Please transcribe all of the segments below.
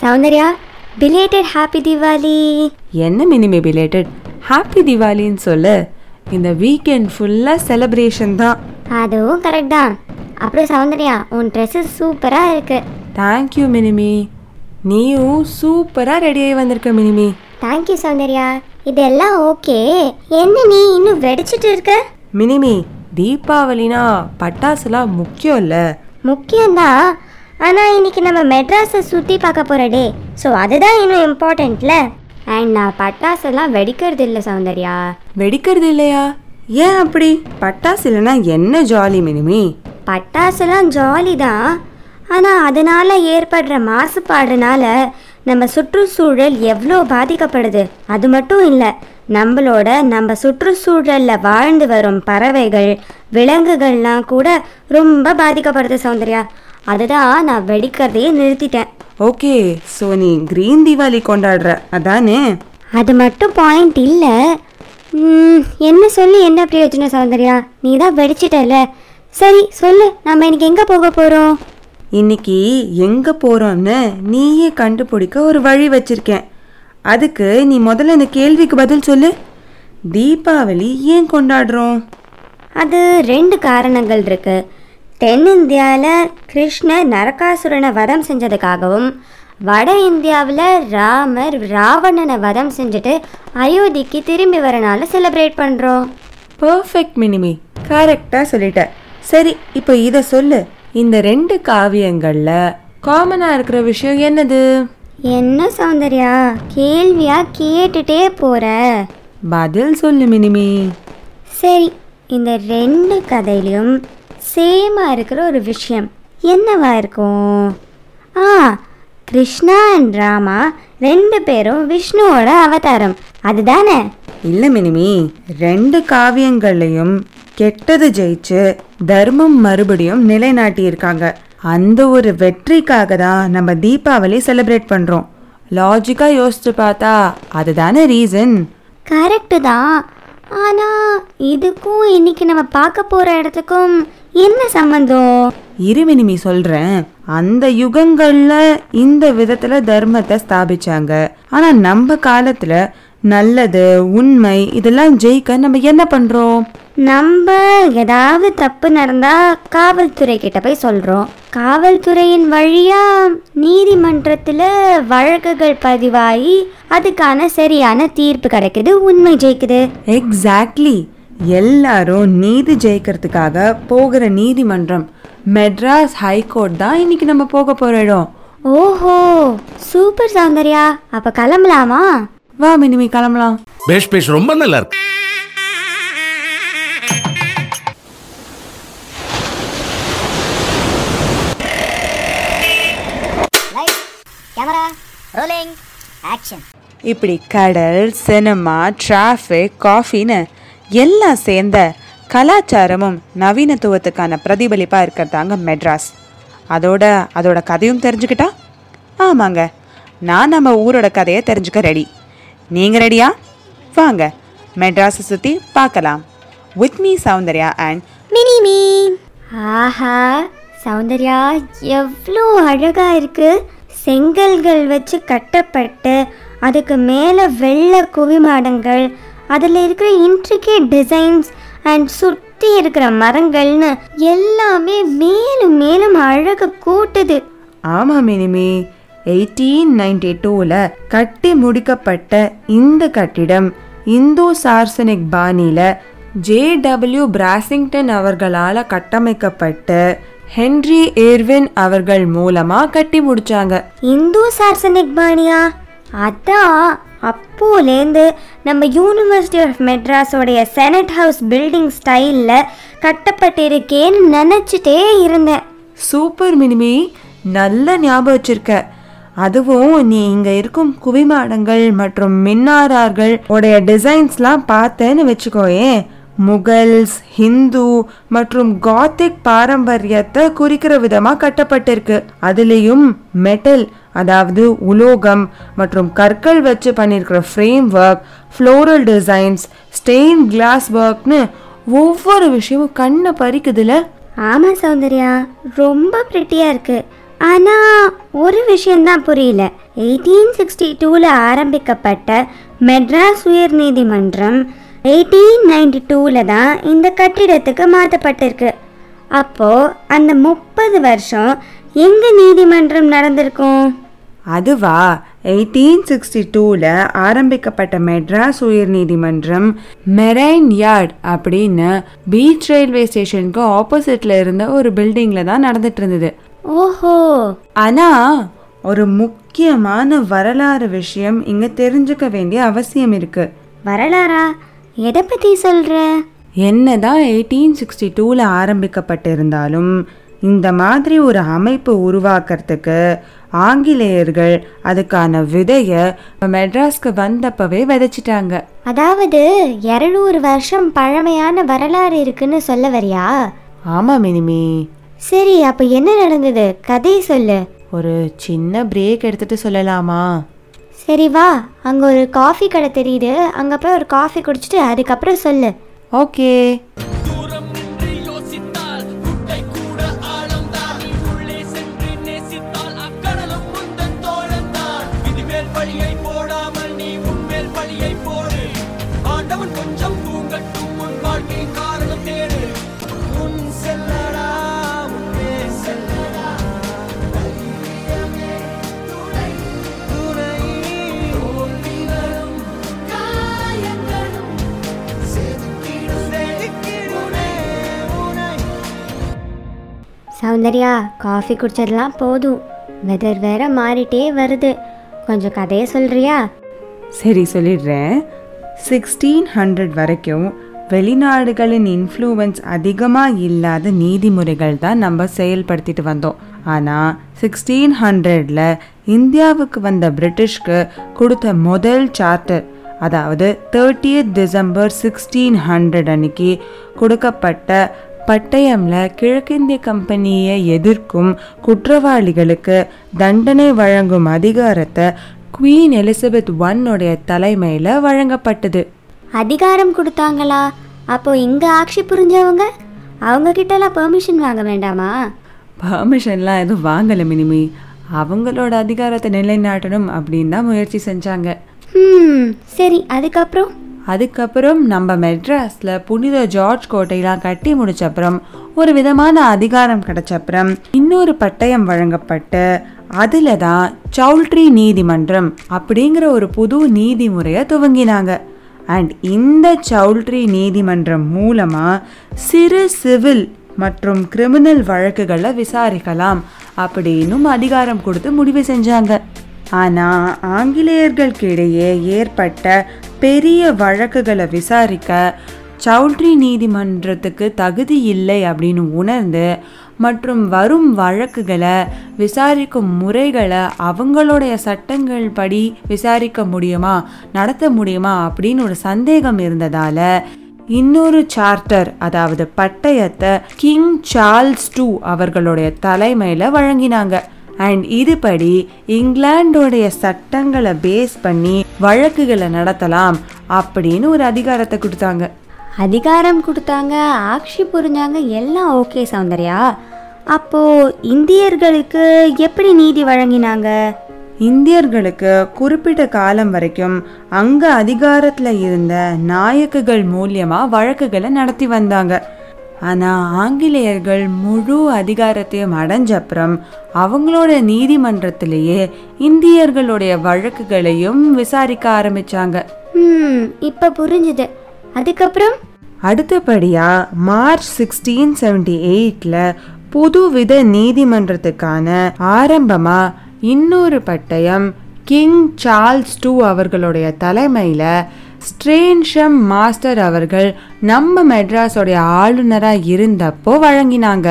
Soundarya belated happy Deepavali என்ன மினிமே belated happy திவாலின்னு சொல்லு. இந்த வீக்கெண்ட் ஃபுல்லாக செலிப்ரேஷன் தான். அதுவும் கரெக்ட் தான். அப்புறம் சௌந்தர்யா உன் ட்ரெஸ்ஸு சூப்பராக இருக்கு. Thank you Mini Me. நீயும் சூப்பராக ரெடியாகி வந்திருக்க மினிமி. தேங்க்யூ சௌந்தர்யா. இதெல்லாம் ஓகே என்ன நீ இன்னும் வெடிச்சிட்டு இருக்க? மினிமி தீபாவளினா பட்டாசுலாம் முக்கியம் இல்லை முக்கியம்தான். ஆனால் இன்னைக்கு நம்ம மெட்ராஸை சுற்றி பார்க்க போகிற டே. ஸோ அதுதான் இன்னும் இம்பார்ட்டண்ட்ல அண்ட் நான் பட்டாசெல்லாம் வெடிக்கிறது இல்லை சௌந்தர்யா. வெடிக்கிறது இல்லையா? ஏன் அப்படி? பட்டாசு இல்லைன்னா என்ன ஜாலி மினிமி? பட்டாசுலாம் ஜாலி தான். ஆனால் அதனால் ஏற்படுற மாசுபாடுனால நம்ம சுற்றுச்சூழல் எவ்வளோ பாதிக்கப்படுது? அது மட்டும் இல்லை நம்மளோட நம்ம சுற்றுச்சூழலில் வாழ்ந்து வரும் பறவைகள் விலங்குகள்லாம் கூட ரொம்ப பாதிக்கப்படுது சௌந்தர்யா. அதுதான் நான் வெடிக்கிறதையே நிறுத்திட்டேன். ஓகே ஸோ நீ க்ரீன் தீபாவளி கொண்டாடுற. அதானே? அது மட்டும் பாயிண்ட் இல்லை. என்ன சொல்லி என்ன பிரயோஜனம் சௌந்தர்யா? நீ தான் வெடிச்சிட்டல சரி சொல்லு நம்ம இன்னைக்கு எங்கே போக போகிறோம் இன்னைக்கு எங்க போறோம்னு நீயே கண்டுபிடிக்க ஒரு வழி வச்சிருக்கேன். அதுக்கு நீ முதல்ல இந்த கேள்விக்கு பதில் சொல்லு. தீபாவளி ஏன் கொண்டாடுறோம்? அது ரெண்டு காரணங்கள் இருக்கு. தென்னிந்தியாவில் கிருஷ்ணர் நரகாசுரனை வதம் செஞ்சதுக்காகவும் வட இந்தியாவில் ராமர் ராவணனை வதம் செஞ்சுட்டு அயோத்திக்கு திரும்பி வரனால செலிப்ரேட் பண்ணுறோம் பர்ஃபெக்ட் மினிமி. கரெக்டாக சொல்லிட்ட. சரி இப்போ இதை சொல்லு. இந்த ரெண்டு காவியங்கள்ல காமனாக இருக்கிற விஷயம் என்னது? என்ன சௌந்தர்யா? கேள்வியா கேட்டுட்டே போற. பதில் சொல்லு மினிமி. சரி இந்த ரெண்டு கதையிலையும் சேமாக இருக்கிற ஒரு விஷயம். என்னவா இருக்கும்? ஆ கிருஷ்ணா அண்ட் ராமா ரெண்டு பேரும் விஷ்ணுவோட அவதாரம். அதுதானே? இல்லை மினிமி ரெண்டு காவியங்கள்லையும் கெட்டது ஜெயிச்சு தர்மம் மறுபடியும் நிலைநாட்டியிருக்காங்க. அந்த ஒரு வெற்றிக்காக தான் நம்ம தீபாவளி செலிப்ரேட் பண்ணுறோம் லாஜிக்காக யோசிச்சு பார்த்தா அதுதானே ரீசன் கரெக்டு தான். ஆனால் இதுக்கும் இன்னைக்கு நம்ம பார்க்க போகிற இடத்துக்கும் என்ன சம்மந்தம் இரு மினிமி சொல்கிறேன் அந்த யுகங்களில் இந்த விதத்தில் தர்மத்தை ஸ்தாபிச்சாங்க. ஆனால் நம்ம காலத்தில் நல்லது உண்மை இதெல்லாம் ஜெயிக்க நம்ம என்ன பண்ணுறோம் நம்ம ஏதாவது தப்பு நடந்தா காவல்துறை கிட்ட போய் சொல்றோம். காவல்துறையின் வழியா நீதிமன்றத்துல வழக்குகள் பதிவாகி அதுக்கான சரியான தீர்ப்பு கிடைக்குது உண்மை ஜெயிக்குது. எக்ஸாக்ட்லி எல்லாரும் நீதி ஜெயிக்கிறதுக்காக போகிற நீதிமன்றம் மெட்ராஸ் ஹைகோர்ட் தான் இன்னைக்கு நம்ம போக போற இடம். ஓஹோ சூப்பர் சௌந்தர்யா. அப்ப கிளம்பலாமா? வா மினிமி கிளம்பலாம். பேஷ் பேஷ் ரொம்ப நல்லா இருக்கு. Rolling, action. இப்படி கடல் சினிமா டிராஃபிக் காஃபின்னு எல்லாம் சேர்ந்த கலாச்சாரமும் நவீனத்துவத்துக்கான பிரதிபலிப்பாக இருக்கிறதாங்க மெட்ராஸ். அதோட அதோட கதையும் தெரிஞ்சுக்கிட்டா? ஆமாங்க. நான் நம்ம ஊரோட கதையை தெரிஞ்சுக்க ரெடி நீங்கள் ரெடியா வாங்க. மெட்ராஸை சுற்றி பார்க்கலாம். With me Soundarya and Mini Me ஆஹா சௌந்தர்யா எவ்வளோ அழகா இருக்கு. செங்கல்கள் வச்சு கட்டப்பட்டு அதுக்கு மேலே வெள்ளை குவிமாடங்கள் அதில் இருக்கிற இன்ட்ரிகேட் டிசைன்ஸ் அண்ட் சுற்றி இருக்கிற மரங்கள்னு எல்லாமே மேலும் மேலும் அழகு கூட்டுது. ஆமாம் மினிமே. எயிட்டீன் நைன்டி டூவில் கட்டி முடிக்கப்பட்ட இந்த கட்டிடம் இந்தோ சார்சனிக் பாணியில் ஜே டபிள்யூ பிராசிங்டன் அவர்களால் கட்டமைக்கப்பட்டு ஹென்ரி ஏர்வின் அவர்கள் மூலமாக கட்டி முடிச்சாங்க. இந்து சார்சனிக் பாணியா? அதான் அப்போலேருந்து நம்ம யூனிவர்சிட்டி ஆஃப் மெட்ராஸோடைய செனட் ஹவுஸ் பில்டிங் ஸ்டைலில் கட்டப்பட்டிருக்கேன்னு நினச்சிட்டே இருந்தேன். சூப்பர் மினிமி நல்ல ஞாபகம் வச்சிருக்க. அதுவும் நீ இங்க இருக்கும் குவிமாடங்கள் மற்றும் மின்னாரார்கள் உடைய டிசைன்ஸ்லாம் பார்த்தேன்னு வச்சுக்கோயேன். முகல்ஸ் ஹிந்து மற்றும் காத்திக் பாரம்பரியத்தை குறிக்கிற விதமாக கட்டப்பட்டிருக்கு. அதுலேயும் மெட்டல் அதாவது உலோகம் மற்றும் கற்கள் வச்சு பண்ணியிருக்கிற frame work floral designs stain glass ஒர்க்னு ஒவ்வொரு விஷயமும் கண்ணை பறிக்குதுல. ஆமாம் சௌந்தர்யா ரொம்ப ப்ரிட்டியாக இருக்கு. ஆனா ஒரு விஷயம்தான் புரியல. எயிட்டீன் சிக்ஸ்டி டூவில் ஆரம்பிக்கப்பட்ட மெட்ராஸ் உயர் நீதிமன்றம் எயிட்டீன் நைன்டி டூவில் தான் இந்த கட்டிடத்துக்கு மாற்றப்பட்டிருக்கு. அப்போ அந்த முப்பது வருஷம் எங்க நீதிமன்றம் நடந்திருக்கும்? அதுவா? எயிட்டீன் சிக்ஸ்டி டூவில் ஆரம்பிக்கப்பட்ட மெட்ராஸ் உயர்நீதிமன்றம் மெரைன் யார்ட் அப்படின்னு பீச் ரயில்வே ஸ்டேஷனுக்கு ஆப்போசிட்ல இருந்த ஒரு பில்டிங்கில் தான் நடந்துட்டு இருந்தது ஓஹோ! ஆனா ஒரு முக்கியமான வரலாறு விஷயம் இங்க தெரிஞ்சுக்க வேண்டிய அவசியம் இருக்கு. வரலாறா? எதை பற்றி சொல்கிற என்னதான் எயிட்டீன் சிக்ஸ்டி டூவில் ஆரம்பிக்கப்பட்டிருந்தாலும் இந்த மாதிரி ஒரு அமைப்பு உருவாக்குறதுக்கு ஆங்கிலேயர்கள் அதுக்கான விதையை மெட்ராஸ்க்கு வந்தப்பவே விதைச்சிட்டாங்க. அதாவது இரநூறு வருஷம் பழமையான வரலாறு இருக்குன்னு சொல்ல வரியா? ஆமாம் மினிமி. சரி அப்போ என்ன நடந்தது? கதை சொல்லு. ஒரு சின்ன பிரேக் எடுத்துட்டு சொல்லலாமா? சரி வா அங்கே ஒரு காஃபி கடை தெரியுது. அங்கே போய் ஒரு காஃபி குடிச்சிட்டு அதுக்கப்புறம் சொல்லு. ஓகே சௌந்தர்யா காஃபி குடிச்சதெல்லாம் போதும். வெதர் வேற மாறிட்டே வருது. கொஞ்சம் கதையை சொல்றியா? சரி சொல்லிடுறேன். சிக்ஸ்டீன் ஹண்ட்ரட் வரைக்கும் வெளிநாடுகளின் இன்ஃப்ளூவன்ஸ் அதிகமாக இல்லாத நீதிமுறைகள் தான் நம்ம செயல்படுத்திட்டு வந்தோம். ஆனால் சிக்ஸ்டீன் ஹண்ட்ரடில் இந்தியாவுக்கு வந்த பிரிட்டிஷ்க்கு கொடுத்த முதல் சார்ட்டர் அதாவது தேர்ட்டியத் டிசம்பர் சிக்ஸ்டீன் ஹண்ட்ரட் அன்னைக்கு கொடுக்கப்பட்ட பட்டயம்ல கிழக்கிந்திய கம்பெனியை எதிர்க்கும் குற்றவாளிகளுக்கு தண்டனை வழங்கும் அதிகாரத்தை குவீன் எலிசபெத் ஒன்னுடைய தலைமையில் வழங்கப்பட்டது. அதிகாரம் கொடுத்தாங்களா? அப்போ இங்கே ஆட்சி புரிஞ்சவங்க? அவங்க கிட்டலாம் பெர்மிஷன் வாங்க வேண்டாமா? பர்மிஷன்லாம் எதுவும் வாங்கலை மினிமி. அவங்களோட அதிகாரத்தை நிலைநாட்டணும் அப்படின்னு தான் முயற்சி செஞ்சாங்க. சரி அதுக்கப்புறம்? அதுக்கப்புறம் நம்ம மெட்ராஸில் புனித ஜார்ஜ் கோட்டையெல்லாம் கட்டி முடிச்சப்புறம் ஒரு விதமான அதிகாரம் கிடைச்சப்புறம் இன்னொரு பட்டயம் வழங்கப்பட்டு அதில் தான் சவுல்ட்ரி நீதிமன்றம் அப்படிங்கிற ஒரு புது நீதிமுறையை துவங்கினாங்க. அண்ட் இந்த சவுல்ட்ரி நீதிமன்றம் மூலமாக சிறு சிவில் மற்றும் கிரிமினல் வழக்குகளை விசாரிக்கலாம் அப்படின்னும் அதிகாரம் கொடுத்து முடிவு செஞ்சாங்க. ஆனால் ஆங்கிலேயர்களுக்கிடையே ஏற்பட்ட பெரிய வழக்குகளை விசாரிக்க சவுல்ட்ரி நீதிமன்றத்துக்கு தகுதி இல்லை அப்படின்னு உணர்ந்து மற்றும் வரும் வழக்குகளை விசாரிக்கும் முறைகளை அவங்களுடைய சட்டங்கள் படி விசாரிக்க முடியுமா நடத்த முடியுமா அப்படின்னு ஒரு சந்தேகம் இருந்ததால இன்னொரு சார்ட்டர் அதாவது பட்டயத்தை கிங் சார்ல்ஸ் டூ அவர்களுடைய தலைமையில் வழங்கினாங்க. அண்ட் இதுபடி இங்கிலாண்டோடைய சட்டங்களை பேஸ் பண்ணி வழக்குகளை நடத்தலாம் அப்படின்னு ஒரு அதிகாரத்தை கொடுத்தாங்க. அதிகாரம் கொடுத்தாங்க ஆட்சி புரிஞ்சாங்க எல்லாம் ஓகே சௌந்தர்யா. அப்போ இந்தியர்களுக்கு எப்படி நீதி வழங்கினாங்க? இந்தியர்களுக்கு குறிப்பிட்ட காலம் வரைக்கும் அங்க அதிகாரத்துல இருந்த நாயக்குகள் மூலியமா வழக்குகளை நடத்தி வந்தாங்க. ஆனா ஆங்கிலேயர்கள் முழு அதிகாரத்தையும் அடைஞ்சப்புறம் அவங்களோட நீதிமன்றத்திலேயே இந்தியர்களுடைய வழக்குகளையும் விசாரிக்க ஆரம்பிச்சாங்க. இப்போ புரிஞ்சுது. அதுக்கப்புறம்? அடுத்தபடியா மார்ச் சிக்ஸ்டீன் செவன்டி எயிட்ல புதுவித நீதிமன்றத்துக்கான ஆரம்பமா இன்னொரு பட்டயம் கிங் சார்ல்ஸ் டூ அவர்களுடைய தலைமையில ஸ்ட்ரேன்ஷம் மாஸ்டர் அவர்கள் நம்ம மெட்ராஸோடைய ஆளுநராக இருந்தப்போ வழங்கினாங்க.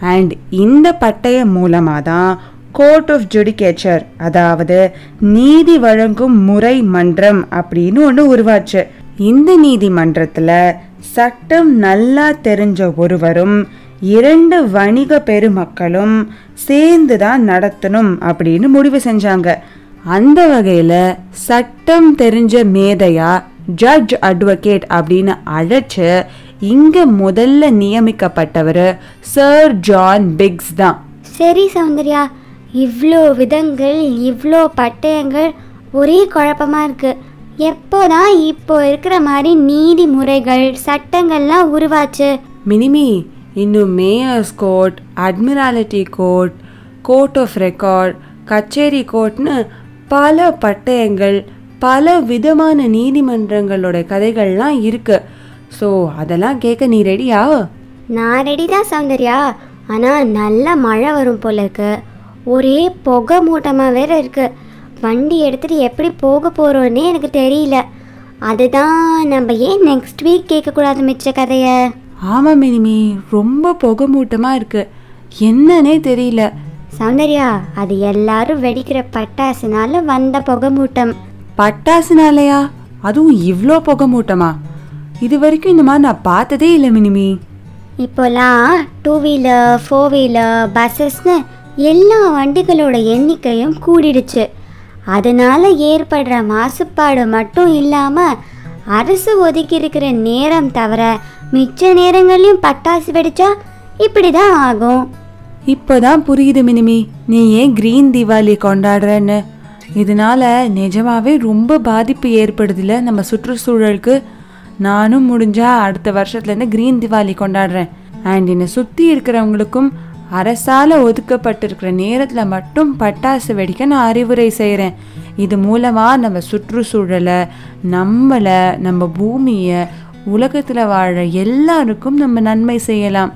அண்ட் இந்த பட்டயம் மூலமாக தான் கோர்ட் ஆஃப் ஜுடிகேச்சர் அதாவது நீதி வழங்கும் முறை மன்றம் அப்படின்னு ஒன்று உருவாச்சு. இந்த நீதிமன்றத்தில் சட்டம் நல்லா தெரிஞ்ச ஒருவரும் இரண்டு வணிக பெருமக்களும் சேர்ந்து தான் நடத்தணும் அப்படின்னு முடிவு செஞ்சாங்க. அந்த வகையில் சட்டம் தெரிஞ்ச மேதையா ஜட்ஜ் அட்வொகேட் அப்படின்னு அழைச்சு இங்க முதல்ல நியமிக்கப்பட்டவர் சர் ஜான் பிக்ஸ் தான். சரி சௌந்தர்யா இவ்வளோ விதங்கள் இவ்வளோ பட்டயங்கள் ஒரே குழப்பமா இருக்கு. எப்போதான் இப்போ இருக்கிற மாதிரி நீதிமுறைகள் சட்டங்கள்லாம் உருவாச்சு? மினிமி இன்னும் mayor's court admiralty court court of record கச்சேரி கோர்ட்னு பல பட்டயங்கள் பல விதமான நீதிமன்றங்களோட கதைகள்லாம் இருக்கு. ஸோ அதெல்லாம் கேட்க நீ ரெடியா நான் ரெடி தான் சௌந்தர்யா. ஆனால் நல்ல மழை வரும் போல இருக்கு. ஒரே புகை மூட்டமாக வேற இருக்கு. வண்டி எடுத்துட்டு எப்படி போக போகிறோன்னே எனக்கு தெரியல. அதுதான் நம்ம ஏன் நெக்ஸ்ட் வீக் கேட்கக்கூடாது மிச்ச கதையை? ஆமாம் மினிமி. ரொம்ப புகமூட்டமாக இருக்கு. என்னன்னே தெரியல. சௌந்தர்யா அது எல்லாரும் வெடிக்கிற பட்டாசுனால வந்த புகை மூட்டம் பட்டாசுனாலயா? அதுவும் இவ்வளோ புகமூட்டமா? இது வரைக்கும் இந்த மாதிரி நான் பார்த்ததே இல்லை மினிமி. இப்போலாம் டூ வீலர் ஃபோர் வீலர் பஸ்ஸஸ்னு எல்லா வண்டிகளோட எண்ணிக்கையும் கூடிடுச்சு. அதனால ஏற்படுற மாசுபாடு மட்டும் இல்லாமல் அரசு ஒதுக்கி இருக்கிற நேரம் தவிர மிச்ச நேரங்கள்லையும் பட்டாசு வெடிச்சா இப்படி தான் ஆகும். இப்போதான் புரியுது மினிமி நீ ஏன் கிரீன் தீபாவளி கொண்டாடுறன்னு? இதனால நிஜமாவே ரொம்ப பாதிப்பு ஏற்படுதுல நம்ம சுற்றுச்சூழலுக்கு. நானும் முடிஞ்சா அடுத்த வருஷத்துலேருந்து கிரீன் தீபாவளி கொண்டாடுறேன். அண்ட் என்னை சுற்றி இருக்கிறவங்களுக்கும் அரசால ஒதுக்கப்பட்டிருக்கிற நேரத்தில் மட்டும் பட்டாசு வெடிக்க நான் அறிவுரை செய்கிறேன் இது மூலமாக நம்ம சுற்றுச்சூழலை நம்மளை நம்ம பூமியை உலகத்தில் வாழ எல்லாருக்கும் நம்ம நன்மை செய்யலாம்.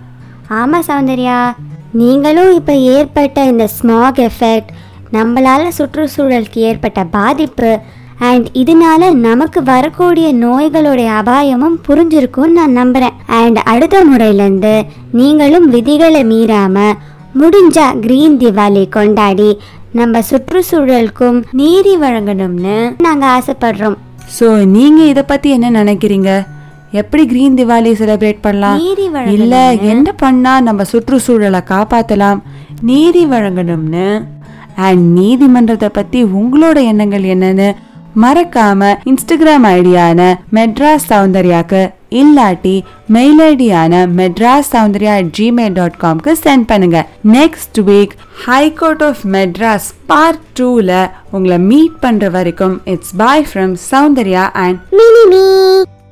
ஆமாம் சௌந்தர்யா. நீங்களும் இப்போ ஏற்பட்ட இந்த ஸ்மாக் எஃபெக்ட் நம்மளால் சுற்றுச்சூழலுக்கு ஏற்பட்ட பாதிப்பு அண்ட் இதனால நமக்கு வரக்கூடிய நோய்களுடைய அபாயமும் புரிஞ்சிருக்கும்னு நான் நம்புகிறேன் அண்ட் அடுத்த முறையிலேருந்து நீங்களும் விதிகளை மீறாமல் முடிஞ்சா கிரீன் திவாலி கொண்டாடி நம்ம சுற்றுச்சூழலுக்கும் நீதி வழங்கணும்னு நாங்கள் ஆசைப்படுறோம். ஸோ நீங்கள் இதை பற்றி என்ன நினைக்கிறீங்க? எப்படி கிரீன் திவாலி செலிப்ரேட் பண்ணலாம். இல்ல என்ன பண்ணா நம்ம சுற்றுச்சூழலை காப்பாத்தலாம்? நீதி வழங்கணும்னு? அண்ட் நீதிமன்றத்தை பத்தி உங்களோட எண்ணங்கள் என்னன்னு மறக்காம இன்ஸ்டாகிராம் ஐடியான மெட்ராஸ் சௌந்தர்யாக்கு இல்லாட்டி mail ஐடியான Madras Soundarya at Gmail dot காம்க்கு send பண்ணுங்க. Next week high court of Madras part டூல உங்களை மீட் பண்ற வரைக்கும் it's bye from Soundarya and Mini